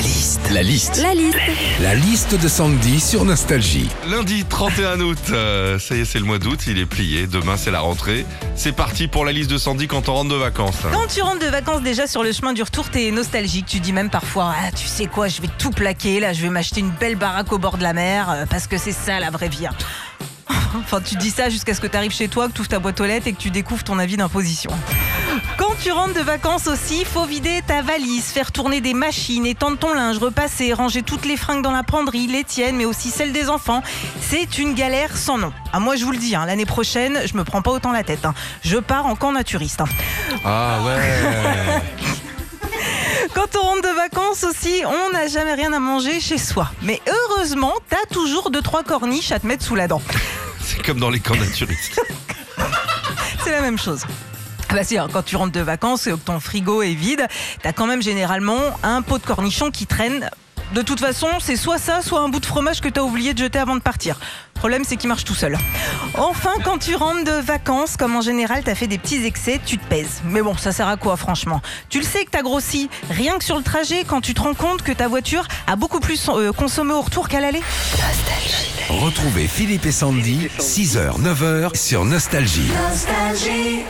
La liste. La liste. La liste. La liste de Sandy sur Nostalgie. Lundi 31 août, euh, ça y est, c'est le mois d'août, il est plié. Demain, c'est la rentrée. C'est parti pour la liste de Sandy quand on rentre de vacances. Quand tu rentres de vacances déjà sur le chemin du retour, t'es nostalgique. Tu dis même parfois, ah, tu sais quoi, je vais tout plaquer. Là, je vais m'acheter une belle baraque au bord de la mer euh, parce que c'est ça la vraie vie. hein. Enfin, tu dis ça jusqu'à ce que tu arrives chez toi, que tu ouvres ta boîte aux lettres et que tu découvres ton avis d'imposition. Quand tu rentres de vacances aussi, faut vider ta valise, faire tourner des machines, étendre ton linge, repasser, ranger toutes les fringues dans la penderie, les tiennes, mais aussi celles des enfants. C'est une galère sans nom. Ah, moi, je vous le dis, hein, l'année prochaine, je me prends pas autant la tête. hein. Je pars en camp naturiste. hein. Ah ouais. Quand on rentre de vacances aussi, on n'a jamais rien à manger chez soi. Mais heureusement, t'as toujours deux trois corniches à te mettre sous la dent. c'est comme dans les camps naturistes. C'est la même chose. Ah Bah si, alors, quand tu rentres de vacances et que ton frigo est vide, t'as quand même généralement un pot de cornichons qui traîne. De toute façon, c'est soit ça, soit un bout de fromage que t'as oublié de jeter avant de partir. Le problème, c'est qu'il marche tout seul. Enfin, quand tu rentres de vacances, comme en général t'as fait des petits excès, tu te pèses. Mais bon, ça sert à quoi, franchement? Tu le sais que t'as grossi, rien que sur le trajet, quand tu te rends compte que ta voiture a beaucoup plus euh, consommé au retour qu'à l'aller. Retrouvez Philippe et Sandy, 6h, 9h sur Nostalgie. Nostalgie.